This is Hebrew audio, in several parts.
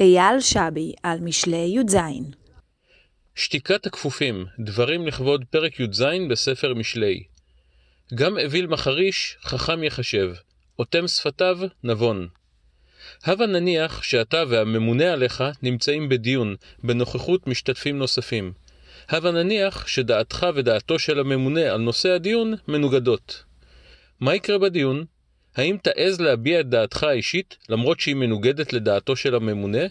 אייל שבי על משלי י"ז שתיקת הכפופים, דברים לכבוד פרק י"ז בספר משלי. גם אוויל מחריש, חכם יחשב, אוטם שפתיו, נבון. הבה נניח שאתה והממונה עליך נמצאים בדיון, בנוכחות משתתפים נוספים. הבה נניח שדעתך ודעתו של הממונה על נושא הדיון מנוגדות. מה יקרה בדיון? האם תעז להביע את דעתך האישית, למרות שהיא מנוגדת לדעתו של הממונה,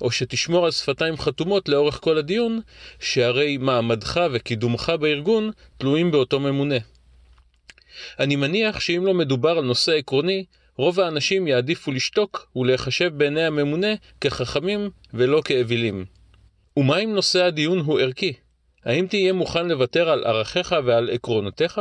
או שתשמור על שפתיים חתומות לאורך כל הדיון, שהרי מעמדך וקידומך בארגון תלויים באותו ממונה. אני מניח שאם לא מדובר על נושא עקרוני, רוב האנשים יעדיפו לשתוק ולהיחשב בעיני הממונה כחכמים ולא כאווילים. ומה אם נושא הדיון הוא ערכי? האם תהיה מוכן לוותר על ערכיך ועל עקרונותיך?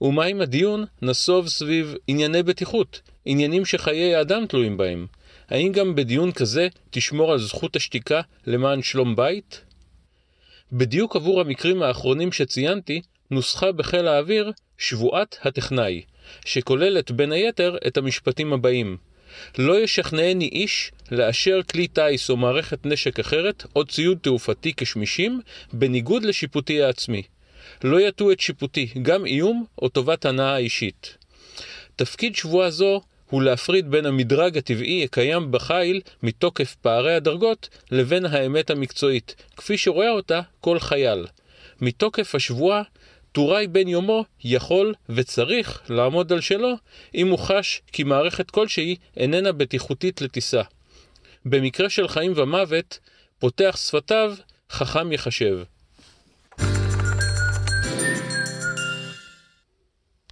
ומה אם הדיון נסוב סביב ענייני בטיחות, עניינים שחיי האדם תלויים בהם? האם גם בדיון כזה תשמור על זכות השתיקה למען שלום בית? בדיוק עבור המקרים האחרונים שציינתי, נוסחה בחיל האוויר שבועת הטכנאי, שכוללת בין היתר את המשפטים הבאים: לא ישכנעני איש לאשר כלי טיס או מערכת נשק אחרת או ציוד תעופתי כשמישים, בניגוד לשיפוטי העצמי. לא יטו את שיפוטי, גם איום או טובת הנאה אישית. תפקיד שבועה זו הוא להפריד בין המדרג הטבעי הקיים בחיל מתוקף פערי הדרגות לבין האמת המקצועית, כפי שרואה אותה כל חייל. מתוקף השבועה, טוראי בן יומו יכול וצריך לעמוד על שלו אם הוא חש כי מערכת כלשהי איננה בטיחותית לטיסה. במקרה של חיים ומוות, פותח שפתיו, חכם יחשב.